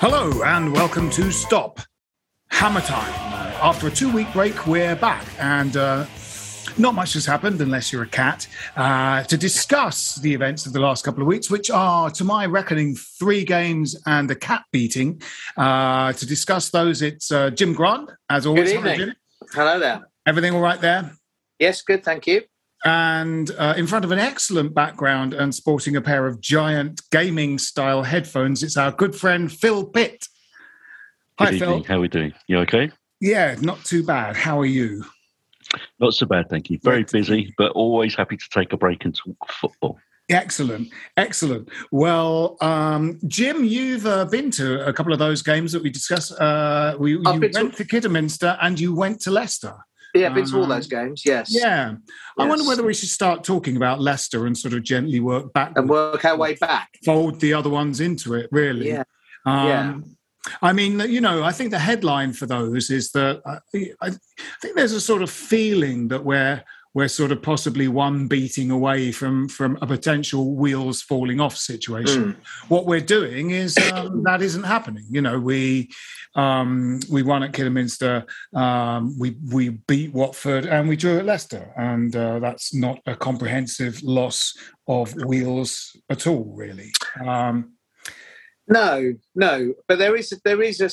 Hello and welcome to Stop Hammer Time. After a two week break, we're back and uh, not much has happened unless you're a cat uh, to discuss the events of the last couple of weeks, which are, to my reckoning, three games and a cat beating. Uh, to discuss those, it's uh, Jim Grant, as always. Good evening. Hello there. Everything all right there? Yes, good, thank you. And uh, in front of an excellent background and sporting a pair of giant gaming style headphones, it's our good friend Phil Pitt. Hi, Good Phil. evening. How are we doing? You okay? Yeah, not too bad. How are you? Not so bad, thank you. Very Great. busy, but always happy to take a break and talk football. Excellent, excellent. Well, um, Jim, you've uh, been to a couple of those games that we discussed. Uh, we, you went to, to- Kidderminster and you went to Leicester. Yeah, I've been to all those games, yes. Yeah, I wonder whether we should start talking about Leicester and sort of gently work back, And work our way back. fold the other ones into it. Really, Yeah. Um, Yeah. I mean, you know, I think the headline for those is that I, I think there's a sort of feeling that we're we're sort of possibly one beating away from from a potential wheels falling off situation. What we're doing is um, that isn't happening. You know, we um, we won at Kidderminster, um, we we beat Watford, and we drew at Leicester, and uh, that's not a comprehensive loss of wheels at all, really. Um, No, no, but there is there is a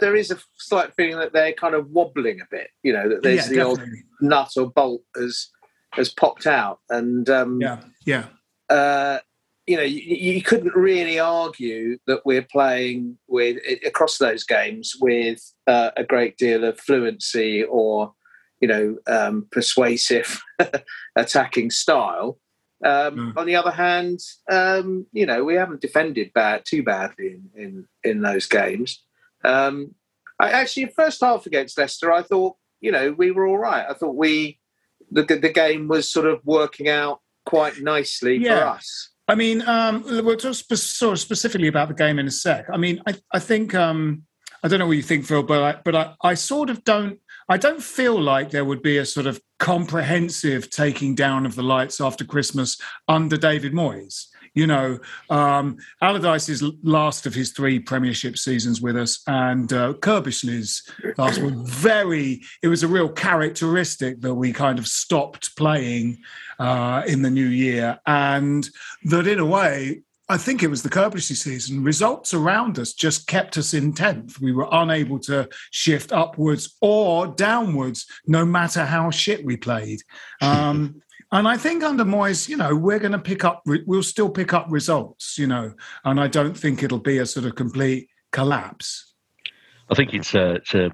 there is a slight feeling that they're kind of wobbling a bit. You know that there's yeah, the old nut or bolt has has popped out, and um, Yeah, yeah. uh, you know, you, you couldn't really argue that we're playing with across those games with uh, a great deal of fluency or, you know, um, persuasive attacking style. Um, Mm. On the other hand, um, you know, we haven't defended bad too badly in in, in those games. Um, I actually, first half against Leicester, I thought, you know, we were all right. I thought we the the game was sort of working out quite nicely for us. I mean, um, we'll talk spe- sort of specifically about the game in a sec. I mean, I, I think um, I don't know what you think, Phil, but I, but I, I sort of don't. I don't feel like there would be a sort of comprehensive taking down of the lights after Christmas under David Moyes. You know, um, Allardyce is last of his three Premiership seasons with us, and uh, Curbishley's last one. Very, it was a real characteristic that we kind of stopped playing uh, in the new year, and that in a way, I think it was the Curbishley season. Results around us just kept us in tenth. We were unable to shift upwards or downwards, no matter how shit we played. Um, and I think under Moyes, you know, we're going to pick up. We'll still pick up results, you know, and I don't think it'll be a sort of complete collapse. I think it's a, it's a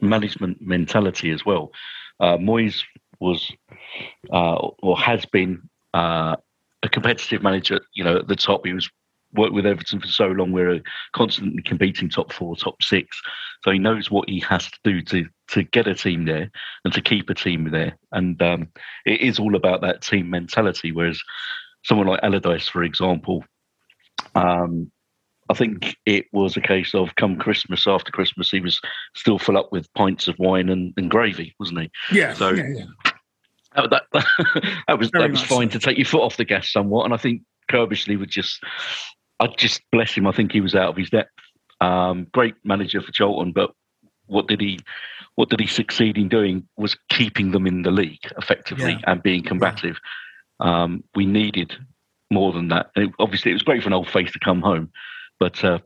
management mentality as well. Uh, Moyes was uh, or has been uh, a competitive manager. You know, at the top, he was worked with Everton for so long. We're constantly competing top four, top six. So he knows what he has to do to to get a team there and to keep a team there. And um, it is all about that team mentality. Whereas someone like Allardyce, for example, um, I think it was a case of come Christmas, after Christmas, he was still full up with pints of wine and, and gravy, wasn't he? Yeah. So yeah, yeah. that, that, that was Very that was fine so. to take your foot off the gas somewhat. And I think Curbishley would just, I just bless him. I think he was out of his depth. Um, great manager for Charlton, but what did he, what did he succeed in doing was keeping them in the league effectively Yeah. and being combative. Um, we needed more than that. And it- obviously, it was great for an old face to come home, but uh,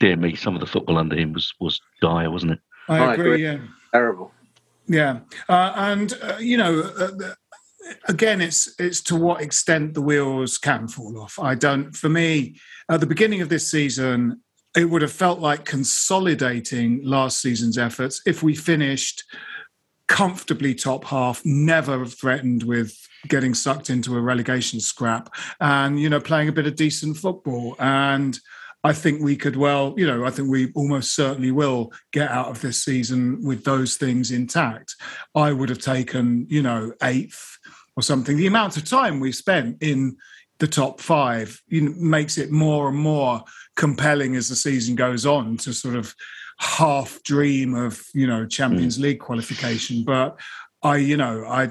dear me, some of the football under him was was dire, wasn't it? I I agree. agree. Yeah. Terrible. Yeah, uh, and uh, you know, uh, the- again, it's it's to what extent the wheels can fall off. I don't. For me, at the beginning of this season, it would have felt like consolidating last season's efforts if we finished comfortably top half, never threatened with getting sucked into a relegation scrap, and you know, playing a bit of decent football and. I think we could well, you know, I think we almost certainly will get out of this season with those things intact. I would have taken, you know, eighth or something. The amount of time we've spent in the top five you know, makes it more and more compelling as the season goes on to sort of half dream of, you know, Champions League qualification. But I, you know, I.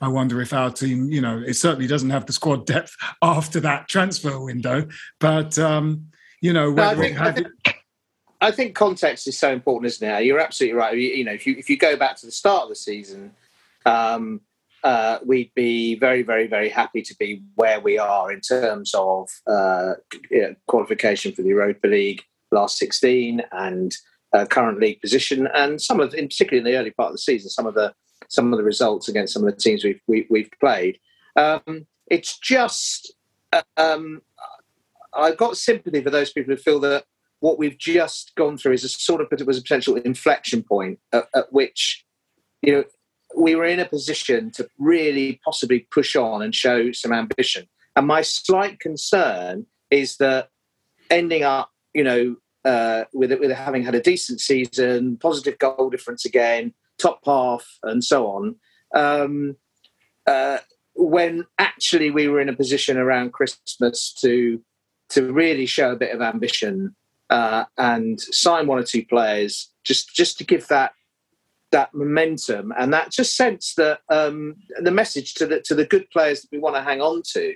I wonder if our team, you know, it certainly doesn't have the squad depth after that transfer window. But um, you know, No, I whether think- it I think- I think context is so important, isn't it? You're absolutely right. You, you know, if you if you go back to the start of the season, um, uh, we'd be very, very, very happy to be where we are in terms of uh, you know, qualification for the Europa League last 16 and uh, current league position, and some of, in particularly in the early part of the season, some of the some of the results against some of the teams we've we, we've played. Um, it's just um, I've got sympathy for those people who feel that what we've just gone through is a sort of it was a potential inflection point at, at which you know we were in a position to really possibly push on and show some ambition. And my slight concern is that ending up, you know, uh, with with having had a decent season, positive goal difference again, top half, and so on. Um, uh, when actually we were in a position around Christmas to to really show a bit of ambition uh, and sign one or two players just just to give that that momentum and that just sense that um, the message to the to the good players that we want to hang on to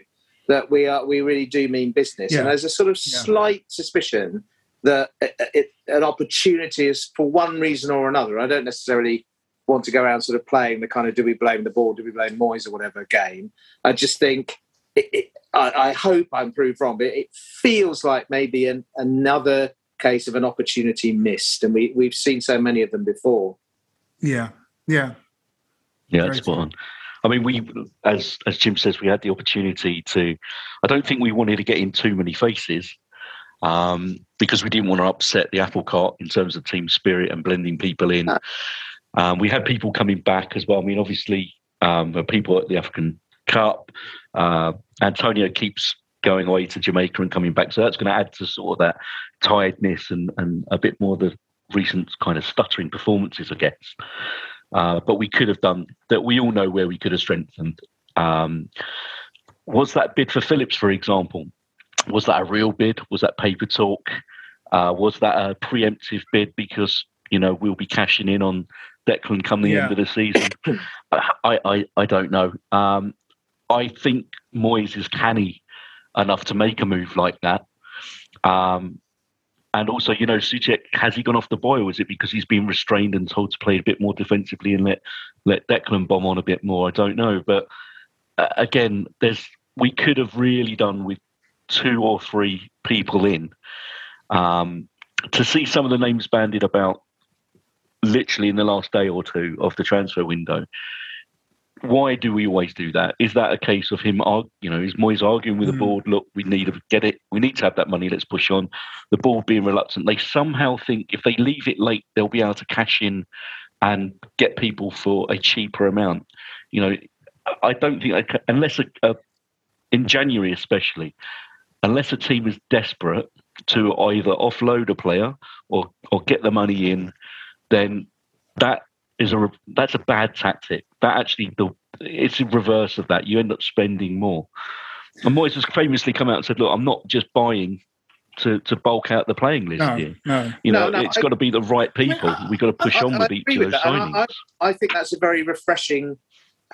that we are we really do mean business Yeah. and there's a sort of Yeah. slight suspicion that it, it, an opportunity is for one reason or another. I don't necessarily want to go around sort of playing the kind of do we blame the ball, do we blame Moyes or whatever game. I just think it, it, I, I hope I'm proved wrong, but it feels like maybe an, another case of an opportunity missed, and we we've seen so many of them before. Yeah, yeah, Yeah, Very that's spot on. I mean, we, as as Jim says, we had the opportunity to. I don't think we wanted to get in too many faces, um, because we didn't want to upset the apple cart in terms of team spirit and blending people in. Um, we had people coming back as well. I mean, obviously, um, the people at the African Cup. Uh, Antonio keeps going away to Jamaica and coming back, so that's going to add to sort of that tiredness and and a bit more the recent kind of stuttering performances, I guess. Uh, but we could have done that. We all know where we could have strengthened. Um, was that bid for Phillips, for example? Was that a real bid? Was that paper talk? Uh, was that a preemptive bid because you know we'll be cashing in on Declan come the Yeah. end of the season? I, I I don't know. Um, I think Moyes is canny enough to make a move like that. Um, and also, you know, Souček, has he gone off the boil? Is it because he's been restrained and told to play a bit more defensively and let let Declan bomb on a bit more? I don't know, but uh, again, there's we could have really done with two or three people in. Um, to see some of the names bandied about, literally in the last day or two of the transfer window. Why do we always do that? Is that a case of him, you know, is Moyes arguing with the Mm. board? Look, we need to get it. We need to have that money. Let's push on the board being reluctant, they somehow think if they leave it late, they'll be able to cash in and get people for a cheaper amount. You know, I don't think, I ca- unless a, a, in January especially, unless a team is desperate to either offload a player or or get the money in, then that is a that's a bad tactic. That actually the it's the reverse of that. You end up spending more. And Moyes has famously come out and said, "Look, I'm not just buying to, to bulk out the playing list No, here. no. You know, No, no, it's I- got to be the right people. I- We've got to push I- on I with each agree of those signings. I, I think that's a very refreshing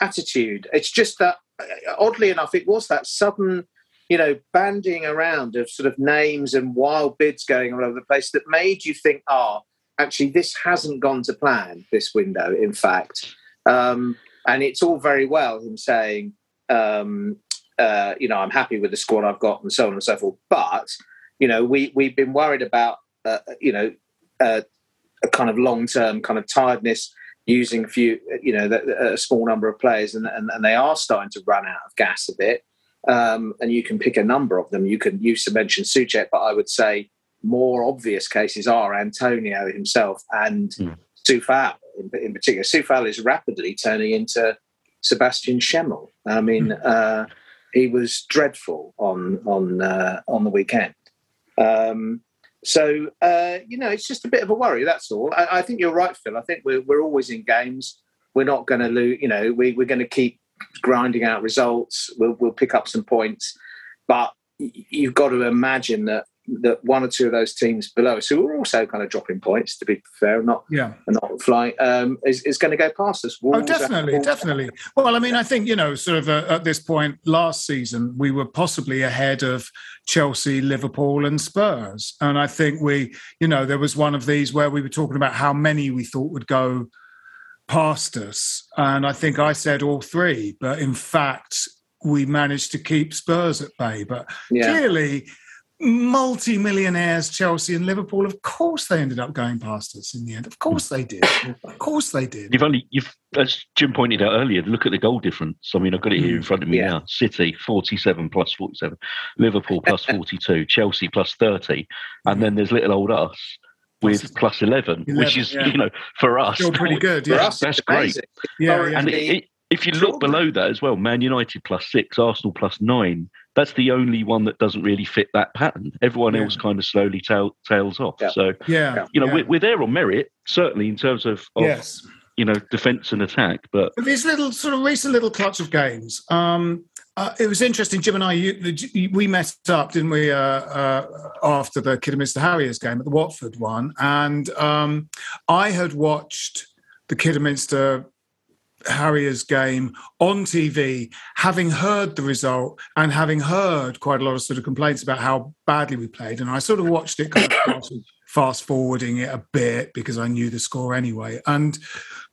attitude. It's just that, uh, oddly enough, it was that sudden, you know, banding around of sort of names and wild bids going all over the place that made you think, oh, actually, this hasn't gone to plan this window. In fact, um, and it's all very well him saying, um, uh, you know, I'm happy with the squad I've got, and so on and so forth. But you know, we we've been worried about, uh, you know, uh, a kind of long term kind of tiredness using few, you know, a small number of players, and, and and they are starting to run out of gas a bit. Um, and you can pick a number of them. You can use to mention Souček, but I would say more obvious cases are Antonio himself and Mm. Coufal in, in particular. Coufal is rapidly turning into Sebastian Schemmel. I mean, uh, he was dreadful on on uh, on the weekend. Um, so uh, you know, it's just a bit of a worry. That's all. I, I think you're right, Phil. I think we're we're always in games. We're not going to lose. You know, we, we're going to keep grinding out results. We'll we'll pick up some points, but you've got to imagine that that one or two of those teams below us, who are also kind of dropping points, to be fair, not Yeah. not flying, um, is, is going to go past us. Oh, Wolves are- definitely, definitely. Well, I mean, I think you know, sort of uh, at this point last season, we were possibly ahead of Chelsea, Liverpool, and Spurs, and I think we, you know, there was one of these where we were talking about how many we thought would go past us, and I think I said all three, but in fact, we managed to keep Spurs at bay. But Yeah. clearly. Multi-millionaires, Chelsea and Liverpool. Of course, they ended up going past us in the end. Of course, they did. Of course, they did. You've only, you've as Jim pointed out earlier, look at the goal difference. I mean, I've got it here in front of me Yeah. now. City forty-seven plus forty-seven, Liverpool plus forty-two, Chelsea plus thirty, and then there's little old us with plus eleven, 11, which is yeah. you know for us Still pretty good. For Yeah, us, That's great. amazing. yeah, yeah. And it, it, if you look below that as well, Man United plus six, Arsenal plus nine. That's the only one that doesn't really fit that pattern. Everyone Yeah. else kind of slowly tail, tails off. Yeah. So yeah. you know yeah. we're, we're there on merit, certainly in terms of, of yes. you know defence and attack. But But these little sort of recent little clutch of games. Um, uh, it was interesting. Jim and I, you, the- we met up, didn't we, uh, uh, after the Kidderminster Harriers game at the Watford one, and um, I had watched the Kidderminster Harriers game on TV, having heard the result and having heard quite a lot of sort of complaints about how badly we played. And I sort of watched it kind of fast, fast forwarding it a bit because I knew the score anyway. And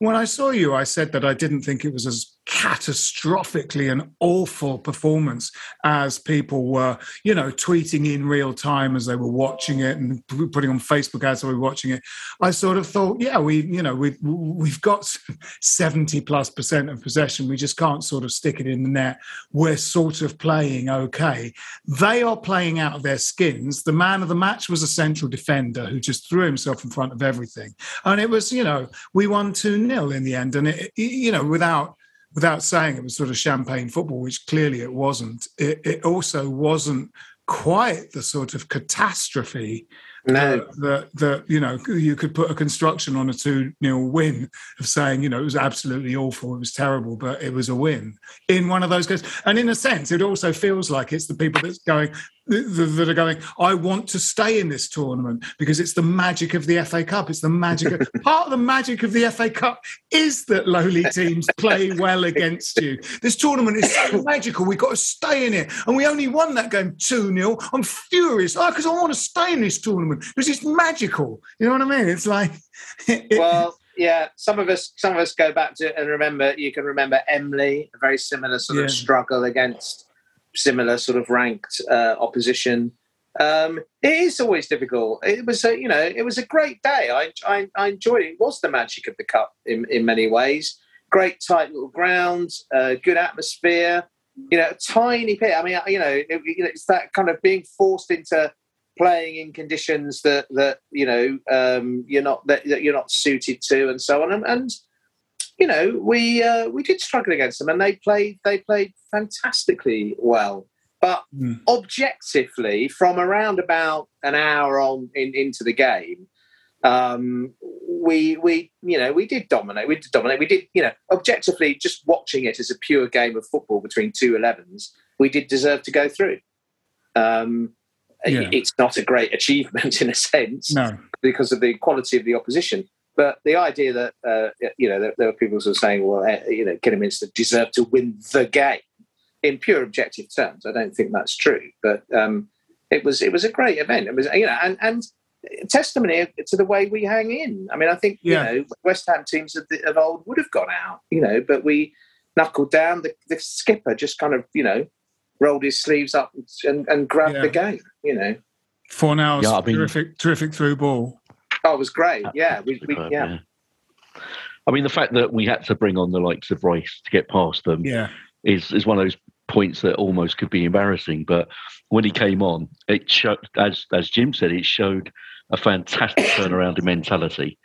when I saw you, I said that I didn't think it was as catastrophically an awful performance as people were, you know, tweeting in real time as they were watching it and putting on Facebook ads while we were watching it. I sort of thought, yeah, we, you know, we've we've got seventy plus percent of possession. We just can't sort of stick it in the net. We're sort of playing okay. They are playing out of their skins. The man of the match was a central defender who just threw himself in front of everything, and it was, you know, we won two 0 in the end, and it, it- you know, without without saying it was sort of champagne football, which clearly it wasn't. It, it also wasn't quite the sort of catastrophe No, that that you know you could put a construction on a 2 0 win of saying you know it was absolutely awful it was terrible but it was a win. In one of those games and in a sense it also feels like it's the people that's going th- th- that are going i want to stay in this tournament because it's the magic of the fa cup. It's the magic of, part of the magic of the fa cup is that lowly teams play well against you. This tournament is so magical we've got to stay in it. And we only won that game 2-0 i'm furious. Ah, because i want to stay in this tournament because it's magical you know what i mean it's like it- well, yeah. Some of us, some of us go back to and remember. You can remember Emley, a very similar sort Yeah. of struggle against similar sort of ranked uh, opposition. Um, it is always difficult. It was, a, you know, it was a great day. I, I, I enjoyed it. It was the magic of the cup in, in many ways. Great tight little ground, uh, good atmosphere. You know, a tiny bit. I mean, you know, it, you know, it's that kind of being forced into playing in conditions that that you know um, you're not that, that you're not suited to, and so on. And, and you know, we uh, we did struggle against them, and they played they played fantastically well. But Mm. objectively, from around about an hour on in, into the game, um, we we you know we did dominate. We did dominate. We did you know objectively just watching it as a pure game of football between two 11s, we did deserve to go through. Um, Yeah. It's not a great achievement in a sense No. because of the quality of the opposition. But the idea that uh, you know there, there were people sort of saying, well, eh, you know, Kidderminster deserved to win the game in pure objective terms. I don't think that's true. But um, it was it was a great event. It was you know and and testimony to the way we hang in. I mean, I think Yeah. you know West Ham teams of, the, of old would have gone out, you know, but we knuckled down. The, the skipper just kind of you know rolled his sleeves up and, and grabbed Yeah. the game. You know, Fornals, Yeah, I mean- terrific, terrific through ball. oh, it was great. Yeah, we, we Superb, yeah. I mean, the fact that we had to bring on the likes of Rice to get past them Yeah. is is one of those points that almost could be embarrassing. But when he came on, it showed, as as Jim said, it showed a fantastic turnaround in mentality.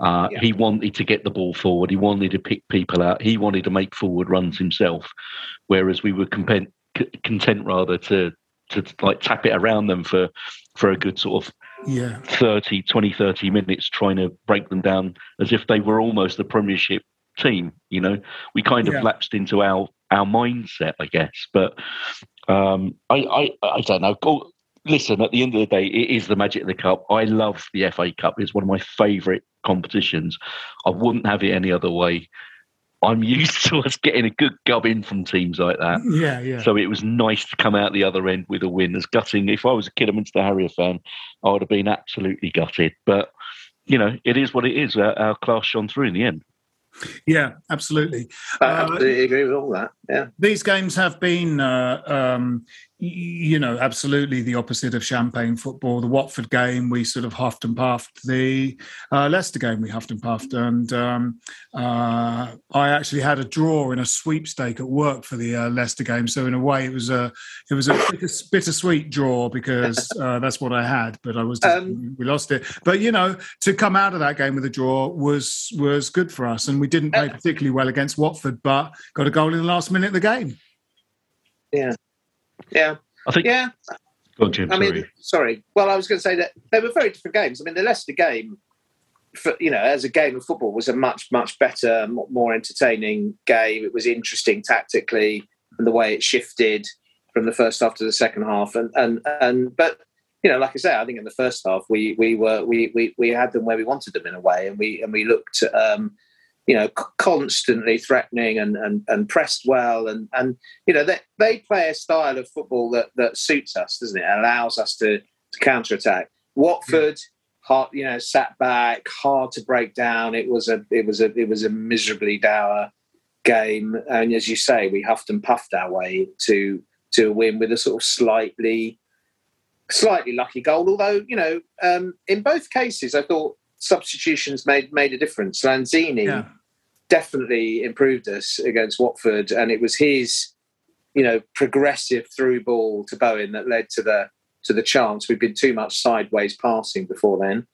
Uh, Yeah. He wanted to get the ball forward. He wanted to pick people out. He wanted to make forward runs himself, whereas we were content, c- content rather to to like tap it around them for for a good sort of Yeah. 30, 20, 30 minutes trying to break them down as if they were almost a premiership team. You know, we kind of Yeah. lapsed into our our mindset, I guess. But um, I, I I don't know. Go- Listen, at the end of the day, it is the magic of the cup. I love the FA Cup. It's one of my favourite competitions. I wouldn't have it any other way. I'm used to us getting a good gubbing from teams like that. Yeah. Yeah. So it was nice to come out the other end with a win. As gutting, if I was a Kidderminster Harrier fan, I would have been absolutely gutted. But you know, it is what it is. Our, our class shone through in the end. yeah. Absolutely. I Uh, absolutely agree with all that. Yeah. these games have been, uh, um, y- you know, absolutely the opposite of champagne football. The Watford game, we sort of huffed and puffed. The uh, Leicester game, we huffed and puffed. And um, uh, I actually had a draw in a sweepstake at work for the uh, Leicester game. So in a way, it was a it was a bitter, bittersweet draw because uh, that's what I had. But I was Um, we lost it. But you know, to come out of that game with a draw was was good for us, and we didn't play particularly well against Watford, but got a goal in the last minute of the game. Yeah. I think. Yeah. Go on, Jim. I sorry. mean, sorry. Well, I was going to say that they were very different games. I mean, the Leicester game, for, you know, as a game of football, was a much, much better, more entertaining game. It was interesting tactically and the way it shifted from the first half to the second half. And and and but you know, like I say, I think in the first half we we were we we we had them where we wanted them in a way, and we and we looked. Um, you know, constantly threatening and, and, and pressed well, and, and you know they, they play a style of football that, that suits us, doesn't it? allows us to, to counter attack. Watford, hard, you know, sat back, hard to break down. It was a it was a it was a miserably dour game, and as you say, we huffed and puffed our way to to a win with a sort of slightly slightly lucky goal. Although you know, um, in both cases, I thought substitutions made made a difference. Lanzini Yeah, definitely improved us against Watford, and it was his, you know, progressive through ball to Bowen that led to the to the chance. We'd been too much sideways passing before then,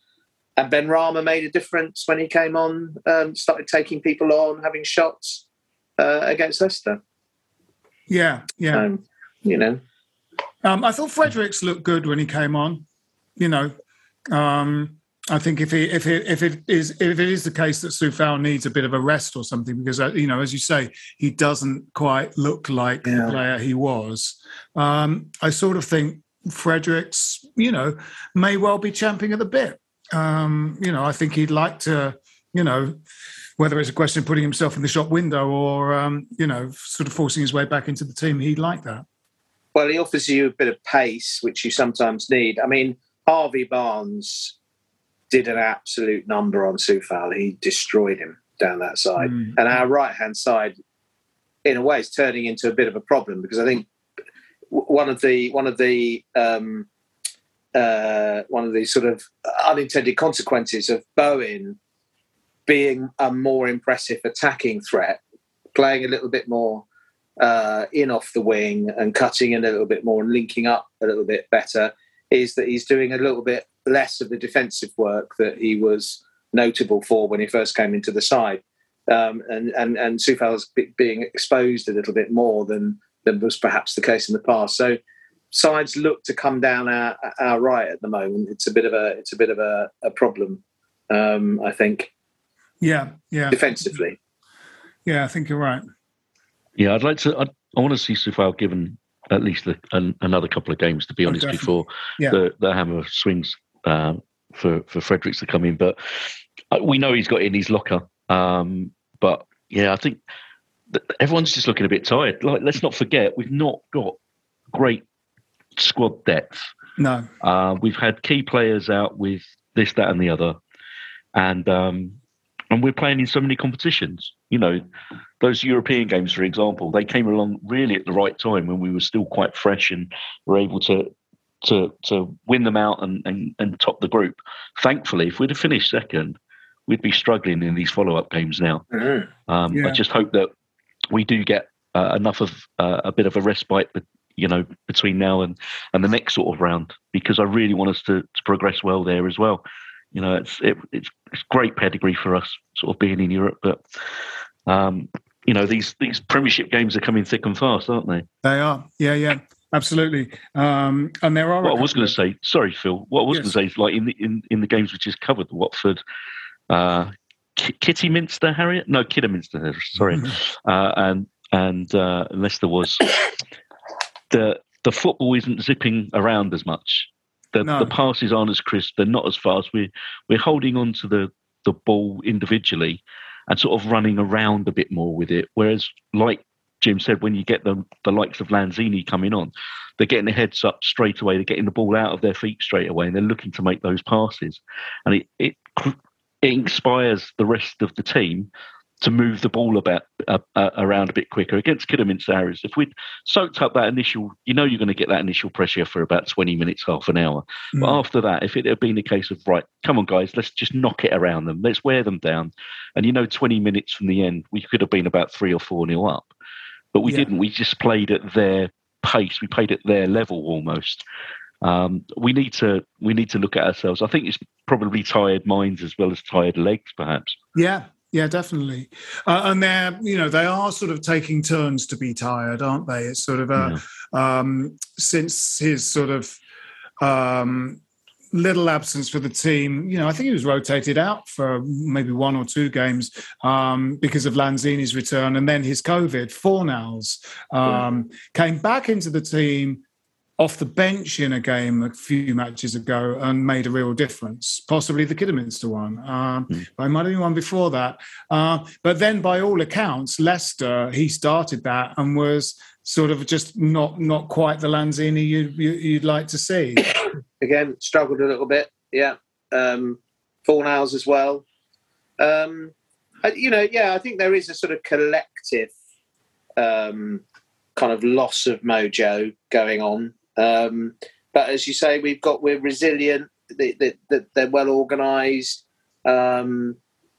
and Benrahma made a difference when he came on, um, started taking people on, having shots uh, against Leicester. yeah, yeah. Um, you know, Um, I thought Fredericks looked good when he came on. You know, um, I think if he, if it, if it is if it is the case that Coufal needs a bit of a rest or something, because uh, you know, as you say, he doesn't quite look like Yeah. the player he was. Um, I sort of think Fredericks, you know, may well be champing at the bit. Um, you know, I think he'd like to, you know, whether it's a question of putting himself in the shop window or um, you know, sort of forcing his way back into the team, he'd like that. well, he offers you a bit of pace, which you sometimes need. I mean, Harvey Barnes did an absolute number on Coufal. He destroyed him down that side. Mm. And our right hand side, in a way, is turning into a bit of a problem because I think one of the one of the um, uh, one of the sort of unintended consequences of Bowen being a more impressive attacking threat, playing a little bit more uh, in off the wing and cutting in a little bit more and linking up a little bit better, is that he's doing a little bit less of the defensive work that he was notable for when he first came into the side. Um, and and and Coufal's be- being exposed a little bit more than than was perhaps the case in the past. So sides look to come down our, our right at the moment. It's a bit of a it's a bit of a, a problem, um, I think, Yeah, yeah, defensively. yeah. I think you're right. Yeah, I'd like to. I, I want to see Coufal given at least a, an, another couple of games, to be Oh, honest, definitely. before Yeah. the, the hammer swings um, for for Fredericks to come in. But uh, we know he's got in his locker. Um, but yeah, I think everyone's just looking a bit tired. Like, let's not forget, we've not got great squad depth. No. Uh, we've had key players out with this, that, and the other, and um, and we're playing in so many competitions. You know, those European games, for example, they came along really at the right time when we were still quite fresh and were able to to to win them out and and, and top the group. Thankfully, if we'd have finished second, we'd be struggling in these follow up games now. Mhm. Um, Yeah. I just hope that we do get uh, enough of uh, a bit of a respite, you know, between now and and the next sort of round, because I really want us to, to progress well there as well. You know, it's it, it's it's great pedigree for us, sort of being in Europe, but um, you know, these these Premiership games are coming thick and fast, aren't they? They are. Yeah, yeah. Absolutely. Um, and there are. What I was going to say, sorry, Phil. What I was Yes. going to say is like in the in, in the games which is covered, the Watford, uh, K- Kitty Minster, Harriet, no, Kidderminster, sorry, Mm-hmm. uh, and and uh, Leicester was the the football isn't zipping around as much. The No. the passes aren't as crisp. They're not as fast. We're we're holding on to the the ball individually and sort of running around a bit more with it. Whereas, like Jim said, when you get the the likes of Lanzini coming on, they're getting their heads up straight away. They're getting the ball out of their feet straight away, and they're looking to make those passes. And it it, it inspires the rest of the team to move the ball about uh, uh, around a bit quicker against Kidderminster Harriers. If we'd soaked up that initial, you know, you're going to get that initial pressure for about 20 minutes, half an hour. But Mm. after that, if it had been a case of right, come on, guys, let's just knock it around them, let's wear them down, and you know, 20 minutes from the end, we could have been about three or four nil up, but we Yeah. didn't. We just played at their pace. We played at their level almost. Um, we need to we need to look at ourselves. I think it's probably tired minds as well as tired legs, perhaps. Yeah, yeah, definitely. Uh, and they're, you know, they are sort of taking turns to be tired, aren't they? It's sort of a, um, since his sort of um, little absence for the team, you know, I think he was rotated out for maybe one or two games um, because of Lanzini's return. And then his COVID, Fornals, um, came back into the team off the bench in a game a few matches ago and made a real difference, possibly the Kidderminster one. Um, but I might have been one before that. Uh, but then, by all accounts, Leicester, he started that and was sort of just not not quite the Lanzini you, you, you'd like to see. Again, struggled a little bit. Yeah. Um, Fornals as well. Um, I, you know, yeah, I think there is a sort of collective um, kind of loss of mojo going on. Um, but as you say, we've got we're resilient. They, they, they- they're well organised. Um,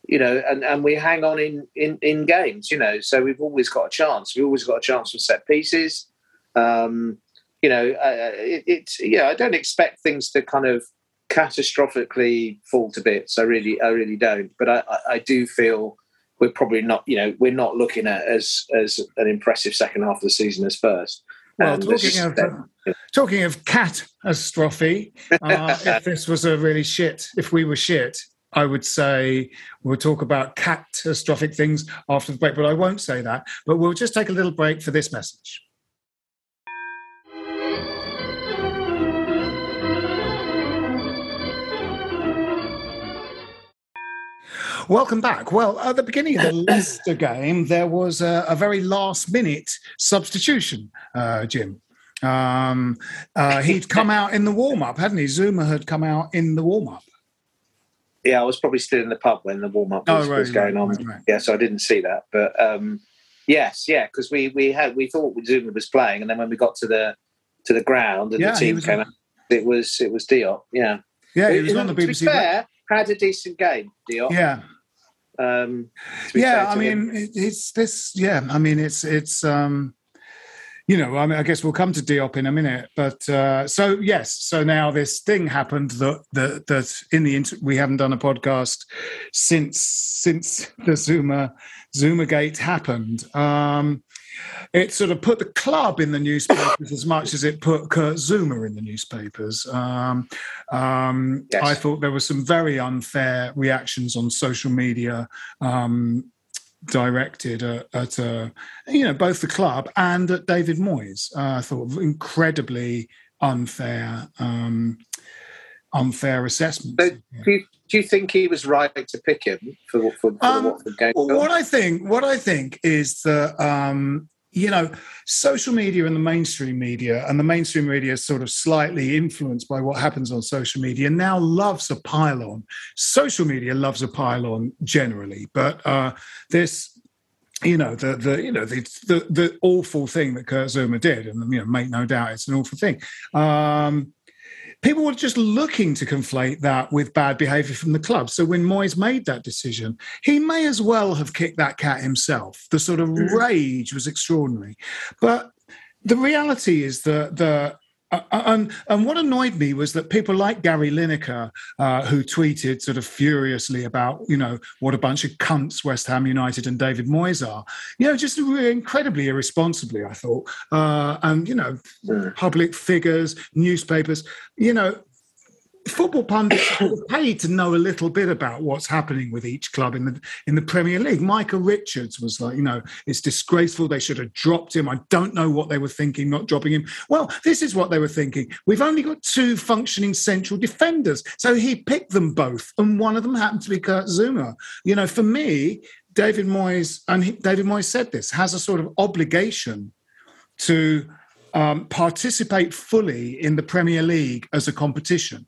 you know, and, and we hang on in, in in games. You know, so we've always got a chance. We've always got a chance for set pieces. Um, you know, uh, it, it's yeah. I don't expect things to kind of catastrophically fall to bits. I really, I really don't. But I, I, do feel we're probably not. You know, we're not looking at as as an impressive second half of the season as first. Well, talking of uh, talking of catastrophe, uh, if this was a really shit, if we were shit, I would say we'll talk about catastrophic things after the break. But I won't say that. But we'll just take a little break for this message. Welcome back. Well, at the beginning of the Leicester game, there was a, a very last minute substitution, uh, Jim. Um, uh, he'd come out in the warm up, hadn't he? Zouma had come out in the warm up. Yeah, I was probably still in the pub when the warm up Oh, was, right, was going right, on. right. Yeah, so I didn't see that. But um, yes, yeah, because we we had we thought Zouma was playing, and then when we got to the to the ground and Yeah, the team came on- out, it was it was Diop. Yeah, Yeah, he was on the be BBC. fair, had a decent game, Diop. Yeah, Um, yeah. I to him. mean, it's this. Yeah, I mean, it's it's. um you know, I mean, I guess we'll come to Diop in a minute, but uh, so yes, so now this thing happened that that that in the inter- we haven't done a podcast since since the Zouma Zouma Gate happened. Um, it sort of put the club in the newspapers as much as it put Kurt Zouma in the newspapers. Um, um, Yes. I thought there were some very unfair reactions on social media. Um, directed at, at uh, you know both the club and at David Moyes. Uh, I thought incredibly unfair, um, unfair assessment. So do, you, do you think he was right to pick him for, for, for Um, the Watford game? Well, what I think, what I think is that um, you know, social media and the mainstream media, and the mainstream media is sort of slightly influenced by what happens on social media. Now loves a pylon. Social media loves a pylon generally, but uh, this. You know the the you know the, the the awful thing that Kurt Zouma did, and you know make no doubt it's an awful thing. Um, people were just looking to conflate that with bad behavior from the club. So when Moyes made that decision, he may as well have kicked that cat himself. The sort of mm. rage was extraordinary. But the reality is that the uh, and, and what annoyed me was that people like Gary Lineker, uh, who tweeted sort of furiously about, you know, what a bunch of cunts West Ham United and David Moyes are, you know, just incredibly irresponsibly, I thought. Uh, and, you know, public figures, newspapers, you know, football pundits are paid to know a little bit about what's happening with each club in the in the Premier League. Michael Richards was like, you know, it's disgraceful. They should have dropped him. I don't know what they were thinking, not dropping him. Well, this is what they were thinking. We've only got two functioning central defenders, so he picked them both, and one of them happened to be Kurt Zouma. You know, for me, David Moyes, and he, David Moyes said this, has a sort of obligation to um, participate fully in the Premier League as a competition.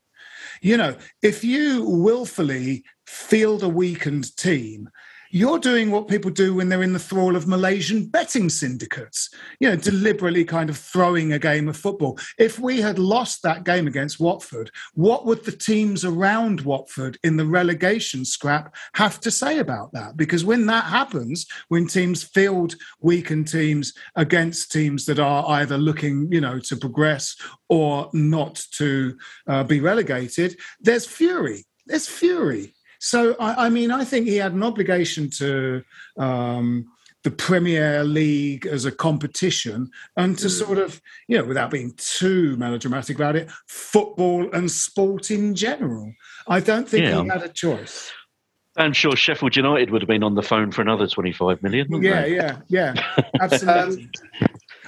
You know, if you willfully field a weakened team, you're doing what people do when they're in the thrall of Malaysian betting syndicates, you know, deliberately kind of throwing a game of football. If we had lost that game against Watford, what would the teams around Watford in the relegation scrap have to say about that? Because when that happens, when teams field weakened teams against teams that are either looking, you know, to progress or not to uh, be relegated, there's fury. There's fury. So, I, I, mean, I think he had an obligation to um, the Premier League as a competition and to sort of, you know, without being too melodramatic about it, football and sport in general. I don't think Yeah. he had a choice. I'm sure Sheffield United would have been on the phone for another 25 million. wouldn't Yeah, they? yeah, yeah, absolutely.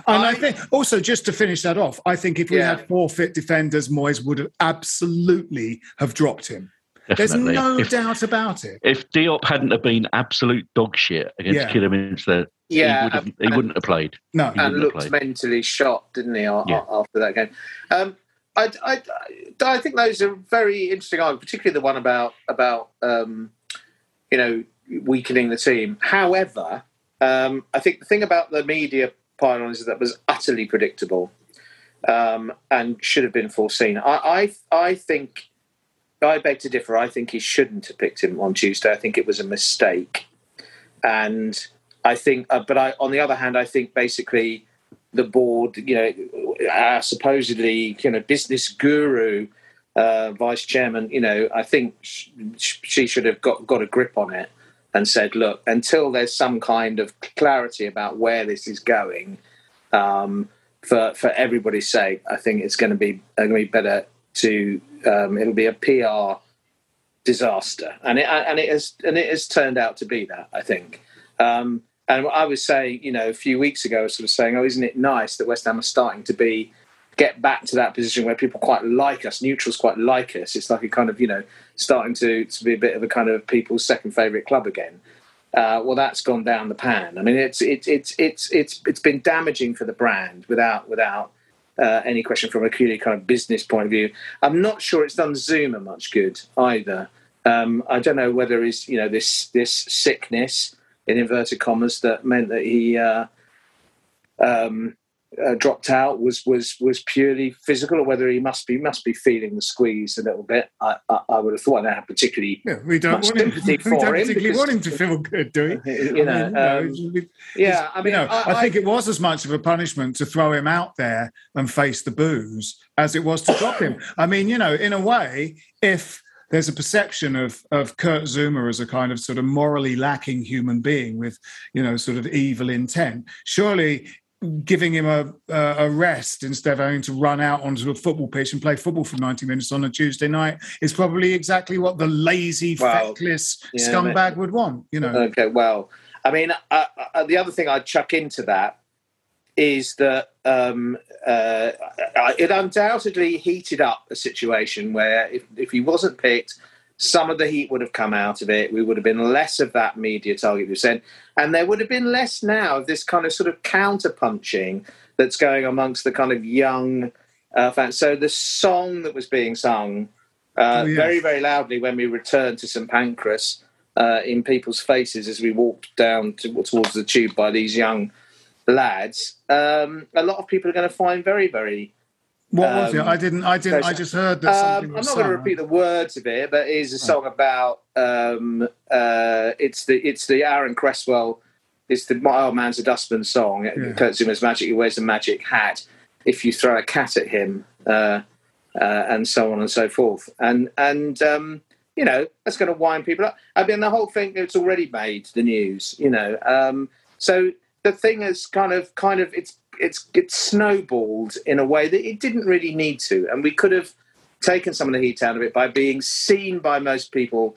and I, think also just to finish that off, I think if we Yeah. had four fit defenders, Moyes would have absolutely have dropped him. There's no if, doubt about it. if Diop hadn't have been absolute dog shit against Yeah. Kidderminster, Yeah, he, would have, he and- wouldn't have played. No, He and wouldn't have looked played. mentally shot, didn't he, a- Yeah. after that game? Um, I, I, I think those are very interesting arguments, particularly the one about about um, you know weakening the team. However, um, I think the thing about the media pylon is that was utterly predictable um, and should have been foreseen. I, I, I think I beg to differ. I think he shouldn't have picked him on Tuesday. I think it was a mistake, and I think. Uh, but I, on the other hand, I think basically the board, you know, our supposedly you know business guru, uh, vice chairman, you know, I think sh- sh- she should have got got a grip on it and said, look, until there's some kind of clarity about where this is going, um, for for everybody's sake, I think it's going to be going to be better to um, it'll be a PR disaster, and it and it has and it has turned out to be that I think. Um, and I was saying, you know, a few weeks ago, I was sort of saying, oh, isn't it nice that West Ham are starting to be get back to that position where people quite like us, neutrals quite like us. It's like a kind of, you know, starting to to be a bit of a kind of people's second favourite club again. Uh, well, that's gone down the pan. I mean, it's it's it's it's it's it's been damaging for the brand without without uh, any question from a purely kind of business point of view. I'm not sure it's done Zouma much good either. Um, I don't know whether it's you know this this sickness in inverted commas that meant that he uh, um, uh, dropped out was was was purely physical, or whether he must be must be feeling the squeeze a little bit. I, I, I would have thought. I don't have particularly Yeah, we don't much want him, sympathy we for don't him particularly because- want him to feel good, do we? You know, I um, mean, we- yeah. I mean, you know, I, I, think it was as much of a punishment to throw him out there and face the boos as it was to drop him. I mean, you know, in a way, if there's a perception of of Kurt Zouma as a kind of sort of morally lacking human being with, you know, sort of evil intent, surely giving him a, a a rest instead of having to run out onto a football pitch and play football for 90 minutes on a Tuesday night is probably exactly what the lazy, Well, feckless yeah, scumbag would want, you know. Okay, well, I mean, uh, uh, the other thing I'd chuck into that is that um, uh, it undoubtedly heated up a situation where if, if he wasn't picked, some of the heat would have come out of it. We would have been less of that media target you said, and there would have been less now of this kind of sort of counter punching that's going amongst the kind of young uh, fans. So the song that was being sung uh, oh, yes. very, very loudly when we returned to St Pancras uh, in people's faces as we walked down to, towards the tube by these young lads, um, a lot of people are going to find very, very. What um, was it? I didn't. I didn't. I just heard that something. Um, I'm not going to repeat the words of it, but it is a song about. Um, uh, it's the it's the Aaron Cresswell. It's the My Old Man's a Dustman song. Yeah. Kurt Zouma's magic. He wears a magic hat. If you throw a cat at him, uh, uh, and so on and so forth, and and um, you know that's going to wind people up. I mean, the whole thing it's already made the news. You know, um, so the thing is kind of kind of it's it's it's snowballed in a way that it didn't really need to, and we could have taken some of the heat out of it by being seen by most people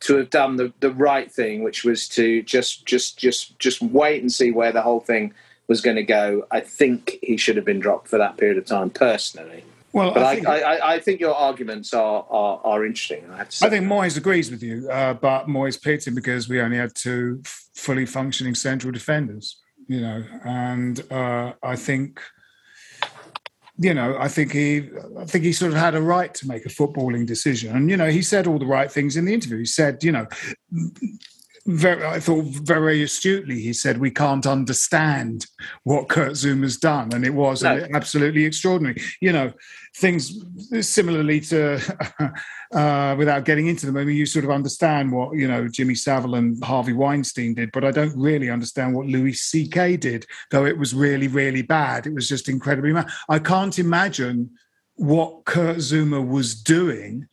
to have done the, the right thing, which was to just just just just wait and see where the whole thing was going to go. I think he should have been dropped for that period of time, personally. Well, but I think, I, I, I, think your arguments are are, are interesting. I, I, think Moyes agrees with you, uh, but Moyes picked him because we only had two fully functioning central defenders. You know, and uh, I think, you know, I think he, I think he sort of had a right to make a footballing decision, and you know, he said all the right things in the interview. He said, you know, very, I thought very astutely, he said, we can't understand what Kurt Zouma's done. And it was no. absolutely extraordinary. You know, things similarly to, uh, without getting into them, I mean, you sort of understand what, you know, Jimmy Savile and Harvey Weinstein did, but I don't really understand what Louis C.K. did, though it was really, really bad. It was just incredibly bad. I can't imagine what Kurt Zouma was doing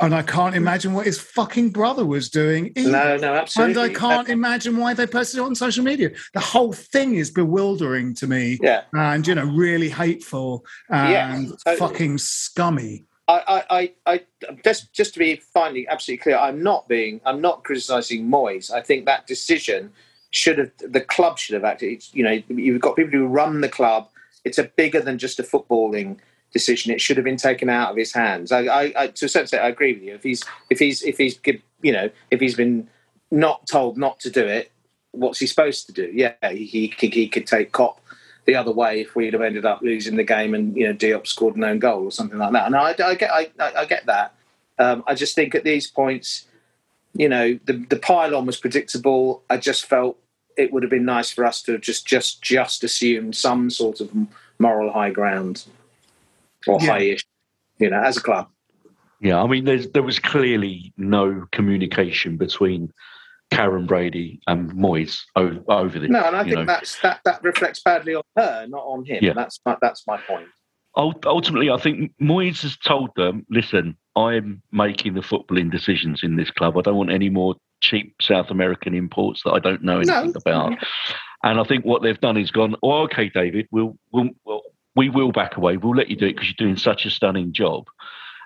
and I can't imagine what his fucking brother was doing. Either. No, no, absolutely. And I can't imagine why they posted it on social media. The whole thing is bewildering to me. Yeah. And, you know, really hateful and yeah, totally. fucking scummy. I, I, I, just, just to be finally absolutely clear, I'm not being, I'm not criticising Moyes. I think that decision should have, the club should have acted. It's, you know, you've got people who run the club. It's a bigger than just a footballing decision. It should have been taken out of his hands. I, I, I to a certain extent, I agree with you. If he's if he's if he's you know if he's been not told not to do it, what's he supposed to do? Yeah, he he, he could take cop the other way if we'd have ended up losing the game and you know Diop scored an own goal or something like that. And I, I get I, I get that. Um, I just think at these points, you know, the the pylon was predictable. I just felt it would have been nice for us to have just just just assumed some sort of moral high ground or yeah. high-ish, you know, as a club. Yeah, I mean, there was clearly no communication between Karren Brady and Moyes over, over this. No, and I think know. that's that that reflects badly on her, not on him. Yeah. That's my, that's my point. Ultimately, I think Moyes has told them, "Listen, I'm making the footballing decisions in this club. I don't want any more cheap South American imports that I don't know anything no. about." And I think what they've done is gone, "Oh, okay, David, we'll we'll, we'll we will back away. We'll let you do it because you're doing such a stunning job.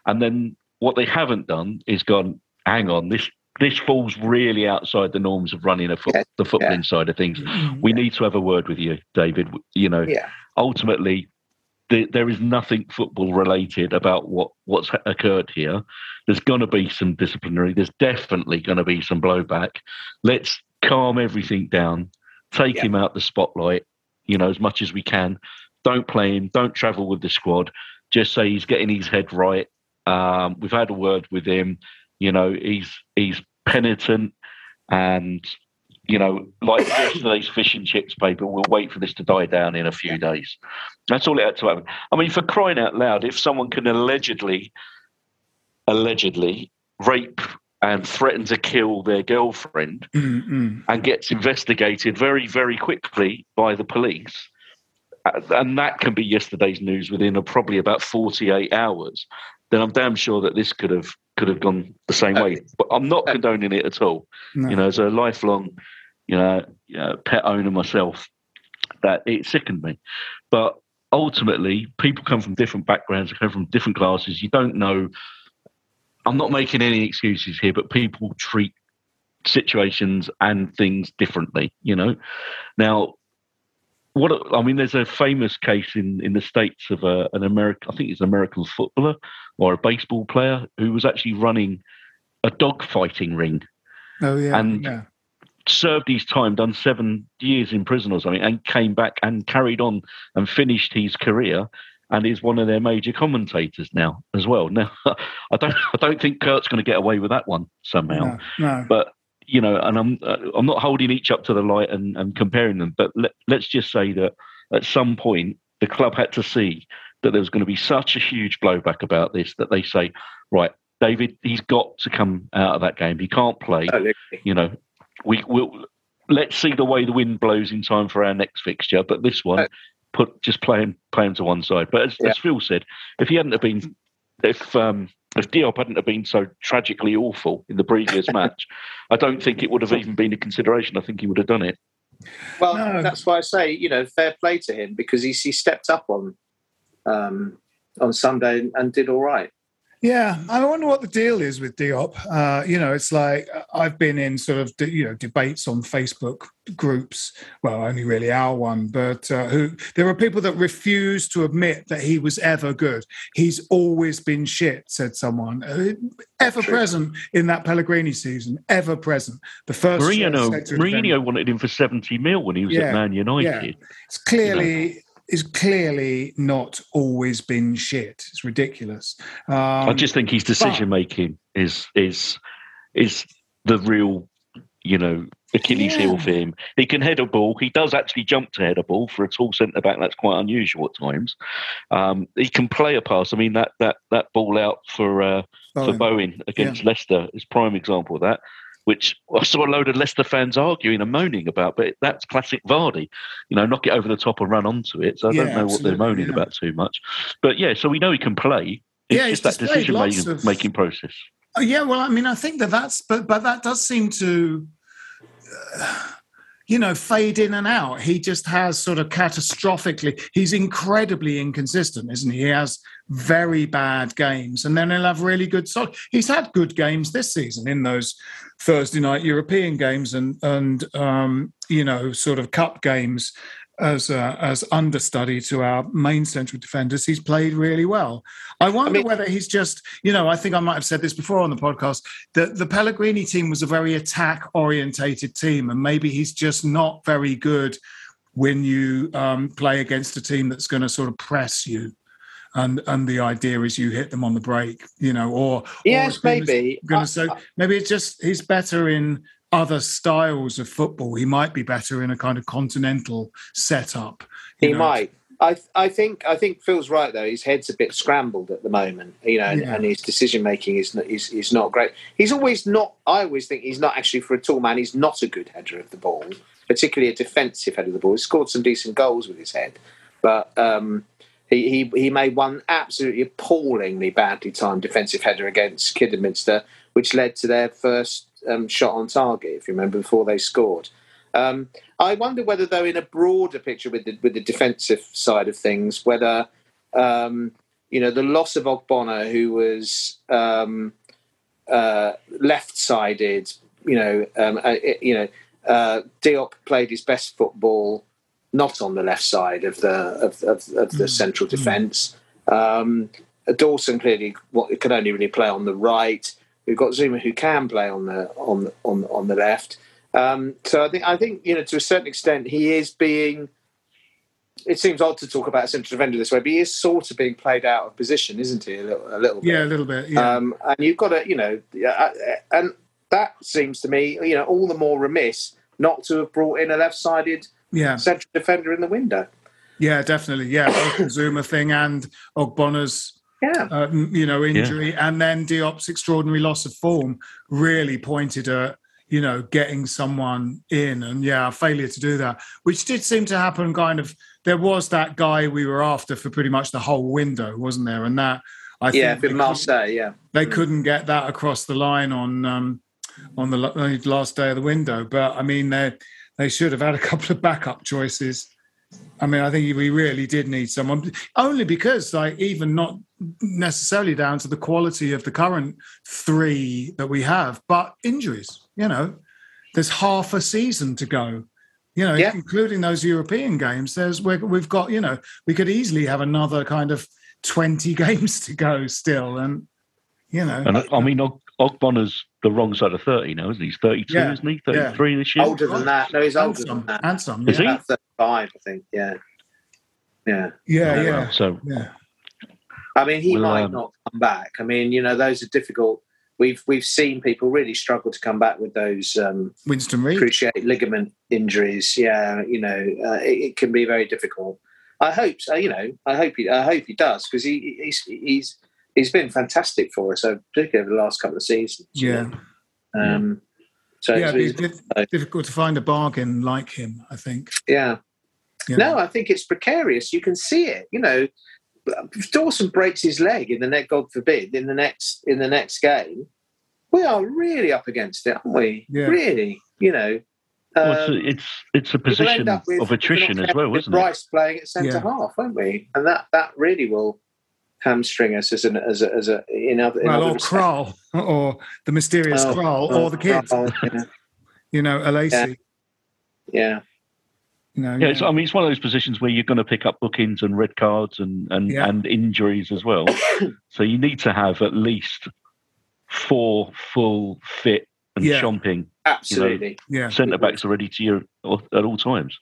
And then what they haven't done is gone, hang on, this this falls really outside the norms of running a foot, yeah. the footballing yeah. side of things. Mm-hmm. We need to have a word with you, David. You know, yeah. ultimately, the, there is nothing football related about what what's occurred here. There's going to be some disciplinary. There's definitely going to be some blowback. Let's calm everything down. Take him out the spotlight. You know, as much as we can. Don't play him. Don't travel with the squad. Just say he's getting his head right. Um, we've had a word with him. You know, he's he's penitent, and you know, like yesterday's fish and chips paper, we'll wait for this to die down in a few days. That's all it had to happen. I mean, for crying out loud, if someone can allegedly, allegedly rape and threaten to kill their girlfriend mm-hmm. and gets investigated very, very quickly by the police, and that can be yesterday's news within a, probably about 48 hours, then I'm damn sure that this could have could have gone the same way. Uh, but I'm not uh, condoning it at all. No. You know, as a lifelong, you know, you know, pet owner myself, that it sickened me. But ultimately, people come from different backgrounds, come from different classes. You don't know. I'm not making any excuses here, but people treat situations and things differently. You know, now what I mean, there's a famous case in in the states of a, an American, I think it's an American footballer or a baseball player who was actually running a dog fighting ring. Oh yeah, and yeah. served his time, done seven years in prison or something, and came back and carried on and finished his career. And is one of their major commentators now as well. Now, I don't, I don't think Kurt's going to get away with that one somehow. No, no. But you know, and I'm uh, I'm not holding each up to the light and, and comparing them, but let, let's just say that at some point the club had to see that there was going to be such a huge blowback about this that they say, right, David, he's got to come out of that game. He can't play. You know, we will let's see the way the wind blows in time for our next fixture. But this one, put just play him play him to one side. But as, Yeah. as Phil said, if he hadn't have been, if um, if Diop hadn't have been so tragically awful in the previous match, I don't think it would have even been a consideration. I think he would have done it. Well, No. that's why I say, you know, fair play to him because he, he stepped up on um, on Sunday and, and did all right. Yeah, I wonder what the deal is with Diop. Uh, you know, it's like I've been in sort of you know debates on Facebook groups. Well, only really our one, but uh, who there are people that refuse to admit that he was ever good. He's always been shit," said someone. Uh, ever present in that Pellegrini season, ever present. The first Mourinho, Mourinho wanted him for seventy mil when he was Yeah, at Man United. yeah. It's clearly. Is clearly not always been shit. It's ridiculous. Um, I just think his decision making is is is the real, you know, Achilles heel for him. He can head a ball. He does actually jump to head a ball for a tall centre back. That's quite unusual at times. Um, he can play a pass. I mean that that that ball out for uh, for Bowen. Bowen against Leicester is prime example of that. Which I saw a load of Leicester fans arguing and moaning about, but that's classic Vardy. You know, knock it over the top and run onto it. So I Yeah, don't know what they're moaning yeah. about too much. But yeah, so we know he can play. It's Yeah, just that decision making, of- making process. Oh, yeah, well, I mean, I think that that's, but but that does seem to, uh, you know, fade in and out. He just has sort of catastrophically. He's incredibly inconsistent, isn't he? He has very bad games, and then he'll have really good. So he's had good games this season in those Thursday night European games and and um, you know, sort of cup games. As uh, as understudy to our main central defenders, he's played really well. I wonder mean- whether he's just, you know, I think I might have said this before on the podcast that the Pellegrini team was a very attack orientated team, and maybe he's just not very good when you um, play against a team that's going to sort of press you. And and the idea is you hit them on the break, you know, or Yes, or a maybe. Gonna I- I- maybe it's just he's better in other styles of football. He might be better in a kind of continental setup. He know. might. I I think I think Phil's right though. His head's a bit scrambled at the moment, you know, and, Yeah. and his decision making is, not- is is not great. He's always not. I always think he's not actually for a tall man. He's not a good header of the ball, particularly a defensive header of the ball. He's scored some decent goals with his head, but um, he, he he made one absolutely appallingly badly timed defensive header against Kidderminster, which led to their first um, shot on target. If you remember, before they scored. Um, I wonder whether, though, in a broader picture with the with the defensive side of things, whether um, you know the loss of Ogbonna, who was um, uh, left-sided, you know, um, uh, you know, uh, Diop played his best football not on the left side of the of, of, of the central defence. Um, Dawson clearly what, could only really play on the right. We've got Zouma who can play on the on on on the left. Um, so I think I think you know to a certain extent he is being. It seems odd to talk about a central defender this way, but he is sort of being played out of position, isn't he? A little, a little bit. Yeah, a little bit. Yeah. Um, and you've got to, you know, yeah, and that seems to me, you know, all the more remiss not to have brought in a left-sided yeah. central defender in the window. Yeah, definitely. Yeah, Zouma thing and Ogbonna's, Yeah, uh, you know, injury, and then Diop's extraordinary loss of form really pointed at you know getting someone in, and yeah, a failure to do that, which did seem to happen. Kind of, there was that guy we were after for pretty much the whole window, wasn't there? And that I yeah, think for they Marseille. Yeah, they couldn't get that across the line on um, on the the last day of the window. But I mean, they they should have had a couple of backup choices. I mean, I think we really did need someone, only because, like, even not necessarily down to the quality of the current three that we have, but injuries. You know, there's half a season to go. You know, Yeah. including those European games. There's we we've got you know we could easily have another kind of twenty games to go still, and you know, And I, I mean, Og- Ogbonna's the wrong side of 30 now, isn't he? He's 32, Yeah, isn't he? yeah. 33 this year? Older than that. No, he's and older than that. and some, Is he? About 35, I think. Yeah. Yeah. yeah, yeah, well, So, yeah. I mean, he Well, might um, not come back. I mean, you know, those are difficult. We've we've seen people really struggle to come back with those um, Winston Reid. cruciate ligament injuries. Yeah, you know, uh, it, it can be very difficult. I hope so. You know, I hope he I hope he does because he, he's he's he's been fantastic for us, particularly over the last couple of seasons. Yeah. Um, so yeah. it's- difficult to find a bargain like him. I think. yeah. Yeah. No, I think it's precarious. You can see it. You know, if Dawson breaks his leg in the next, God forbid, in the next in the next game, we are really up against it, aren't we? Yeah. Really, you know. well, it's, um, a, it's, it's a position with- of attrition as well, isn't it? Bryce playing at centre Yeah. half, won't we? And that that really will hamstring us as an as a, as a in other in Well, other or. Kral, or the mysterious Oh, Kral, oh, or the kids. oh, yeah, You know, Alese. yeah. You know, Yeah, it's, I mean, it's one of those positions where you're going to pick up bookings and red cards and and, Yeah. and injuries as well. so you need to have at least four full fit and Yeah. chomping absolutely. yeah. centre backs are ready to you at all times.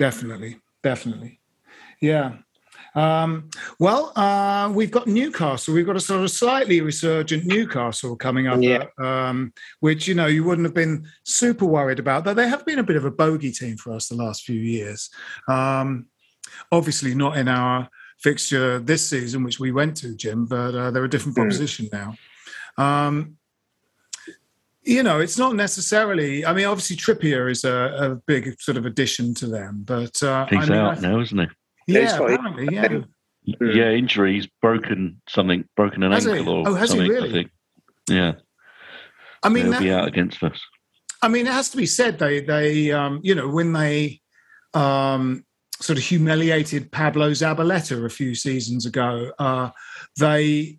Definitely, definitely. Yeah. Um, well, uh, we've got Newcastle. We've got a sort of slightly resurgent Newcastle coming up, Yeah. uh, um, which you know you wouldn't have been super worried about. But they have been a bit of a bogey team for us the last few years. Um, obviously, not in our fixture this season, which we went to, Jim. But uh, they're a different Mm. proposition now. Um, you know, it's not necessarily. I mean, obviously, Trippier is a, a big sort of addition to them, but uh, He's I mean, out I- now, isn't he? Yeah, he's Yeah, got- apparently, yeah. Mm. Yeah, injuries, broken something, broken an Has he? ankle or Oh, has he something. really? I think. Yeah, I mean, he'll that- be out against us. I mean, it has to be said. They, they, um, you know, when they um, sort of humiliated Pablo Zabaleta a few seasons ago, uh, they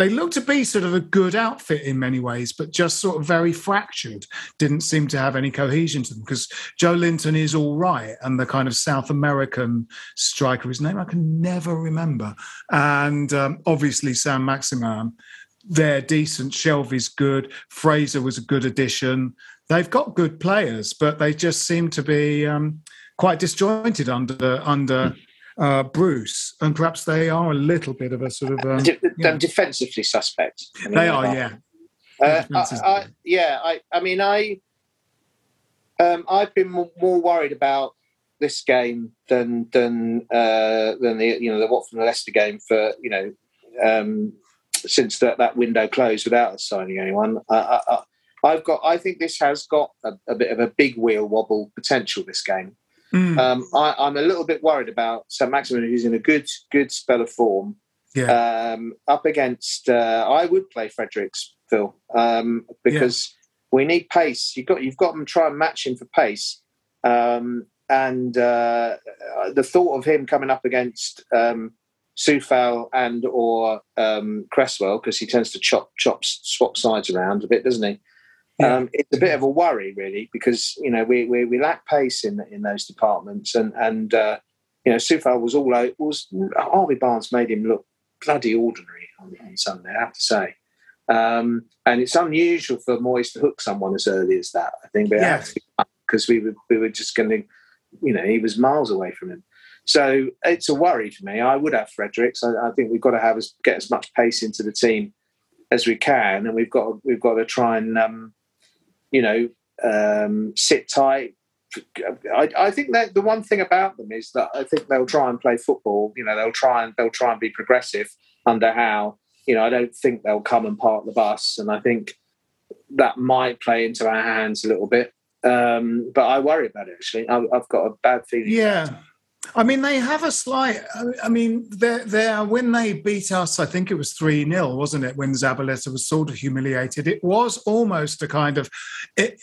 they looked to be sort of a good outfit in many ways, but just sort of very fractured. Didn't seem to have any cohesion to them because Joelinton is all right, and the kind of South American striker, whose name I can never remember, and um, obviously St Maximin. They're decent. Shelvey's good. Fraser was a good addition. They've got good players, but they just seem to be um, quite disjointed under under uh, Bruce, and perhaps they are a little bit of a sort of. Um, De- yeah. defensively suspect. I mean, They are, yeah. Uh, I, I, yeah, I, I mean, I, um, I've been more, worried about this game than than uh, than the you know the Watford and Leicester game for you know um, since that, that window closed without us signing anyone. I, I, I- I've got. I think this has got a, a bit of a big wheel wobble potential. This game. Mm, Um, I, I'm a little bit worried about St Maximin, who's in a good good spell of form yeah, um, up against. Uh, I would play Fredericks, Phil, um, because we need pace. You've got you've got them try and match him for pace, um, and uh, the thought of him coming up against um, Coufal and or um, Cresswell because he tends to chop chop swap sides around a bit, doesn't he? Yeah. Um, it's a bit of a worry, really, because you know we we, we lack pace in in those departments, and and uh, you know Coufal was all out. Was Harvey Barnes made him look bloody ordinary on, on Sunday, I have to say. Um, and it's unusual for Moyes to hook someone as early as that. I think, but Yeah. because we were we were just going to, you know, he was miles away from him. So it's a worry for me. I would have Fredericks. I, I think we've got to have as, get as much pace into the team as we can, and we've got we've got to try and um, you know um, sit tight. I, I think that the one thing about them is that I think they'll try and play football. You know, they'll try and they'll try and be progressive under Howe. You know, I don't think they'll come and park the bus, and I think that might play into our hands a little bit. Um, but I worry about it actually. I, I've got a bad feeling. yeah. I mean, they have a slight. I- mean, they're, they're when they beat us. I think it was three 0 wasn't it? When Zabaleta was sort of humiliated, it was almost a kind of it,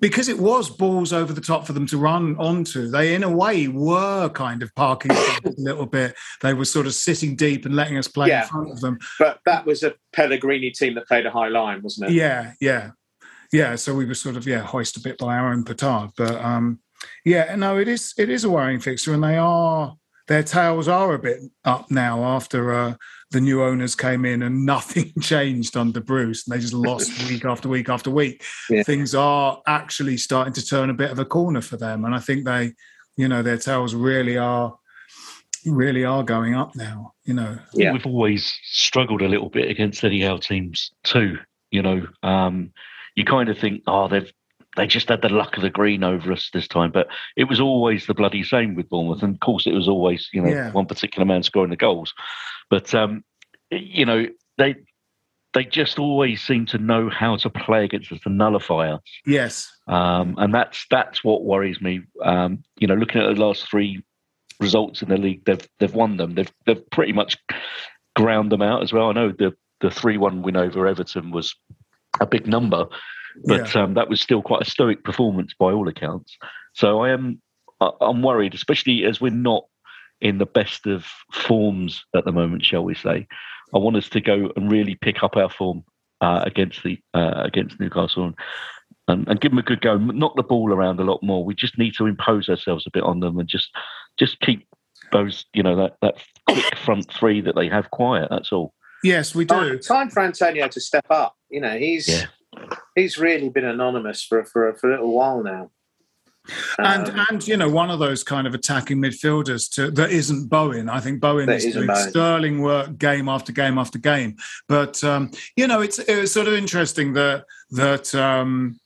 because it was balls over the top for them to run onto. They, in a way, were kind of parking a little bit. They were sort of sitting deep and letting us play Yeah. in front of them. But that was a Pellegrini team that played a high line, wasn't it? Yeah, yeah, yeah, so we were sort of yeah hoisted a bit by our own petard, but um, yeah, no, it is it is a worrying fixture, and they are their tails are a bit up now after uh, the new owners came in and nothing changed under Bruce, and they just lost week after week after week. Yeah. Things are actually starting to turn a bit of a corner for them, and I think they, you know, their tails really are really are going up now. You know, Yeah. We've always struggled a little bit against Eddie Howe teams too. You know, um, you kind of think, oh, they've they just had the luck of the green over us this time, but it was always the bloody same with Bournemouth, and of course, it was always you know Yeah. one particular man scoring the goals. But um, you know, they they just always seem to know how to play against us, the nullifier. yes, Um, and that's that's what worries me. Um, you know, looking at the last three results in the league, they've they've won them. They've they've pretty much ground them out as well. I know the the three one win over Everton was a big number, but um, that was still quite a stoic performance by all accounts. So I am I- I'm worried, especially as we're not in the best of forms at the moment, shall we say? I want us to go and really pick up our form uh, against the uh, against Newcastle and, and, and give them a good go. Knock the ball around a lot more. We just need to impose ourselves a bit on them and just just keep those you know that that quick front three that they have quiet. That's all. yes, we Time, do. time for Antonio to step up. You know, he's Yeah. He's really been anonymous for for for a little while now. And Um, and you know one of those kind of attacking midfielders to that isn't Bowen. I think Bowen isn't doing Bowen. sterling work game after game after game. But um, you know it's it was sort of interesting that that um,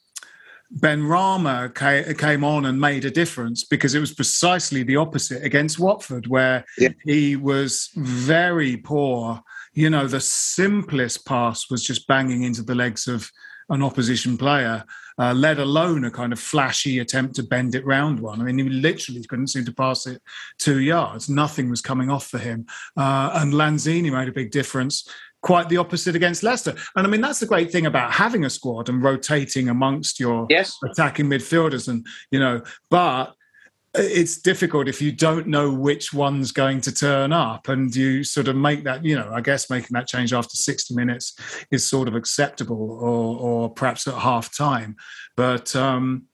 Benrahma ca- came on and made a difference because it was precisely the opposite against Watford, where Yeah. he was very poor. You know, the simplest pass was just banging into the legs of an opposition player, uh, let alone a kind of flashy attempt to bend it round one. I mean, he literally couldn't seem to pass it two yards. Nothing was coming off for him. Uh, and Lanzini made a big difference. Quite the opposite against Leicester. And I mean, that's the great thing about having a squad and rotating amongst your yes, attacking midfielders. And, you know, but it's difficult if you don't know which one's going to turn up and you sort of make that you know i guess making that change after 60 minutes is sort of acceptable or or perhaps at half time but um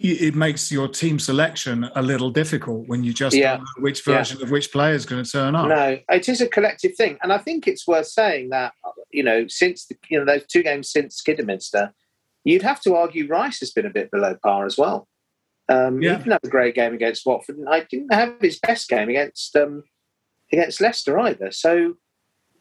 it makes your team selection a little difficult when you just Yeah. don't know which Yeah. version of which player is going to turn up no, it is a collective thing, and I think it's worth saying that you know since the, you know those two games since Kidderminster, you'd have to argue Rice has been a bit below par as well. Um, Yeah. He didn't have a great game against Watford, and I didn't have his best game against um, against Leicester either. So,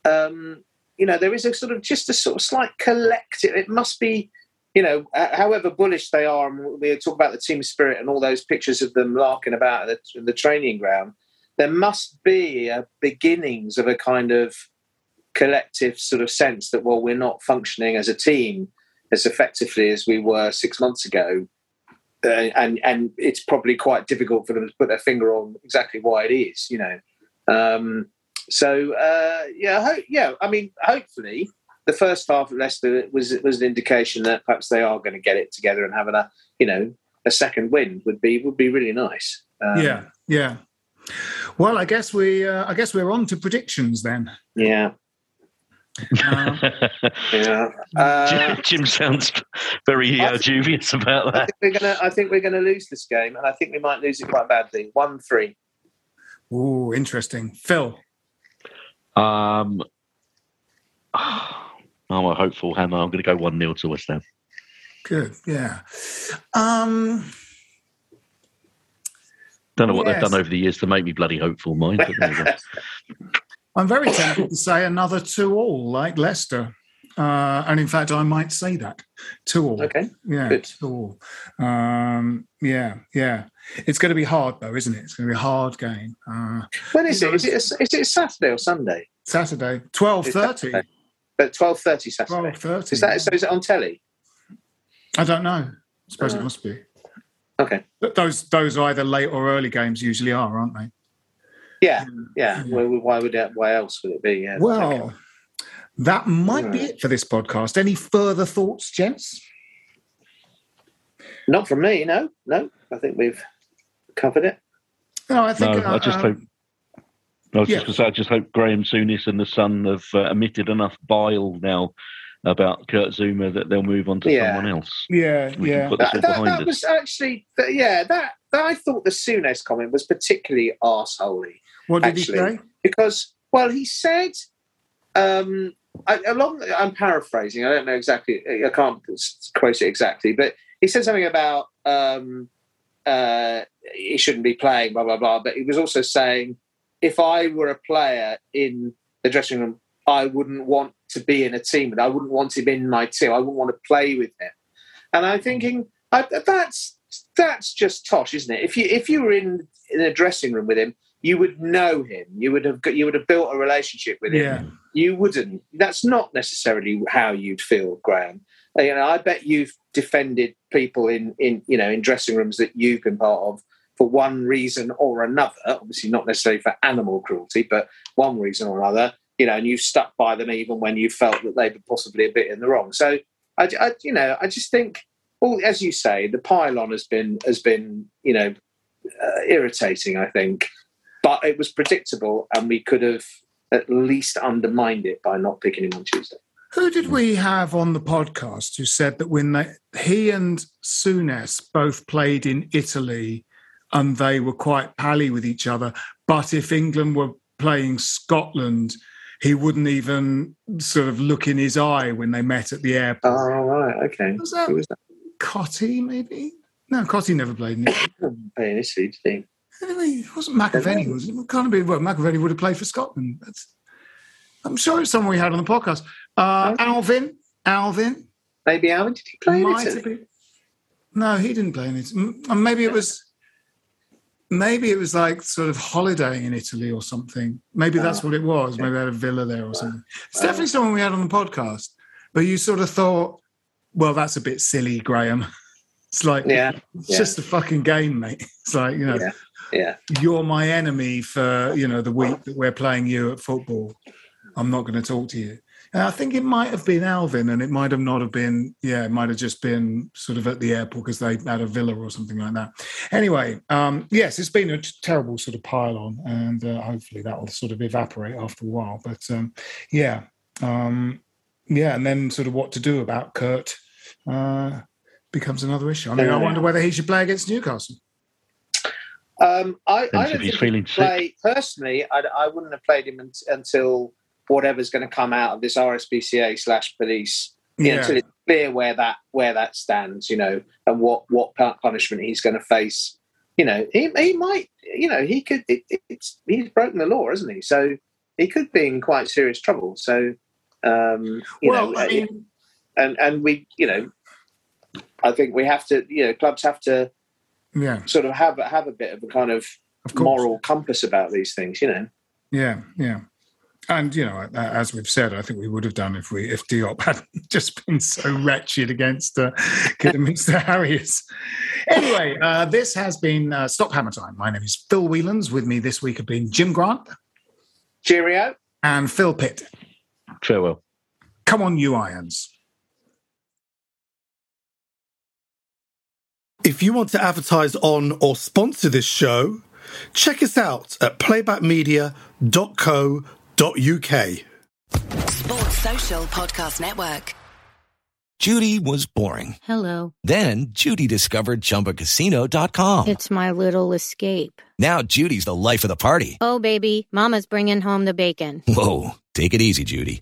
um, you know, there is a sort of just a sort of slight collective. It must be, you know, uh, however bullish they are, and we talk about the team spirit and all those pictures of them larking about at the, the training ground. There must be a beginnings of a kind of collective sort of sense that well, we're not functioning as a team as effectively as we were six months ago uh, and and it's probably quite difficult for them to put their finger on exactly why it is, you know. Um, so uh, yeah, ho- yeah. I mean, hopefully, the first half of Leicester was was an indication that perhaps they are going to get it together and having a you know a second win would be would be really nice. Um, yeah yeah well i guess we uh, i guess we're on to predictions then yeah, uh, yeah. Uh, Jim, Jim sounds very uh, dubious about that. I that. think we're gonna. I think we're gonna lose this game, and I think we might lose it quite badly. One three. oh interesting phil Um, I'm a hopeful hammer. I'm going to go 1 0 to West Ham. good yeah um Don't know what Yes. they've done over the years to make me bloody hopeful, mind. But there you go. I'm very tempted to say another two all like Leicester. Uh, and in fact, I might say that two all. Okay. Yeah, good. two all. Um, yeah, yeah. It's going to be hard though, isn't it? It's going to be a hard game. Uh, When is it? Is it? A, is it Saturday or Sunday? Saturday, twelve thirty. But twelve thirty Saturday. Twelve thirty. Is that so? Is it on telly? I don't know. I suppose Uh, it must be. Okay. But those those either late or early games usually are, aren't they? Yeah, yeah. Why, why would that? Why else would it be? Yeah. Well, Okay. that might be it for this podcast. Any further thoughts, gents? not from me. No, no. I think we've covered it. No, I think. No, uh, I just um, hope. I was yeah. just say, I just hope Graham Souness and the Sun have uh, emitted enough bile now about Kurt Zouma that they'll move on to Yeah. someone else. Yeah, We yeah. can put this all That, that, that was actually, yeah, that, that I thought the Souness comment was particularly arseholey. What did actually. he say? because well he said um I, along i'm paraphrasing i don't know exactly i can't quote it exactly but he said something about um uh he shouldn't be playing blah blah blah but he was also saying if i were a player in the dressing room i wouldn't want to be in a team and i wouldn't want him in my team i wouldn't want to play with him and i'm thinking I, that's that's just tosh isn't it if you if you were in in a dressing room with him you would know him. You would have got, you would have built a relationship with him. Yeah. You wouldn't. That's not necessarily how you'd feel, Graham. Uh, You know, I bet you've defended people in in you know in dressing rooms that you've been part of for one reason or another. Obviously, not necessarily for animal cruelty, but one reason or another. You know, and you've stuck by them even when you felt that they were possibly a bit in the wrong. So, I, I you know, I just think, as you say, the pylon has been has been you know uh, irritating. I think but it was predictable and we could have at least undermined it by not picking him on Tuesday. Who did we have on the podcast who said that when they, he and Souness both played in Italy and they were quite pally with each other, but if England were playing Scotland, he wouldn't even sort of look in his eye when they met at the airport. Oh, right, okay. Was that- Who was that? Cotty, maybe? No, Cotty never played in Italy, did he? It wasn't McAvenny, was it? It can't been. Well, McAvenny would have played for Scotland. That's, I'm sure it's someone we had on the podcast. Uh, Alvin, Alvin, Maybe Alan, did he play in might Italy? been. No, he didn't play in it. And Maybe it was. Maybe it was like sort of holidaying in Italy or something. Maybe that's Oh, what it was. Maybe they had a villa there or ah, something. It's Oh. definitely someone we had on the podcast. But you sort of thought, well, that's a bit silly, Graham. It's like, Yeah, it's yeah. just a fucking game, mate. It's like, you know, yeah, yeah. you're my enemy for you know the week that we're playing you at football. I'm not going to talk to you. And I think it might have been Alvin, and it might have not have been. Yeah, it might have just been sort of at the airport because they had a villa or something like that. Anyway, um, yes, it's been a terrible sort of pile on, and uh, hopefully that will sort of evaporate after a while. But um, yeah, um, yeah, and then sort of what to do about Kurt uh, becomes another issue. I mean, I wonder whether he should play against Newcastle. Um, I, I don't think feeling play, Personally, I, I wouldn't have played him until whatever's going to come out of this RSPCA slash police you know, Yeah. until it's clear where that where that stands, you know, and what what punishment he's going to face. You know, he he might, you know, he could. It, it's he's broken the law, isn't he? So he could be in quite serious trouble. So, um, you well, know, I mean, and and we, you know, I think we have to, you know, clubs have to yeah, sort of have have a bit of a kind of of moral compass about these things, you know. Yeah, yeah. And you know, as we've said, I think we would have done if we if Diop hadn't just been so wretched against uh, Kidderminster Harriers. Anyway, uh, this has been uh, Stop Hammer Time. My name is Phil Whelans. With me this week have been Jim Grant Cheerio. and Phil Pitt. Farewell. Come on, you irons. If you want to advertise on or sponsor this show, check us out at playbackmedia.co.uk. Sports Social Podcast Network. Judy was boring. Hello. Then Judy discovered ChumbaCasino.com. It's my little escape. Now Judy's the life of the party. Oh, baby, Mama's bringing home the bacon. Whoa, take it easy, Judy.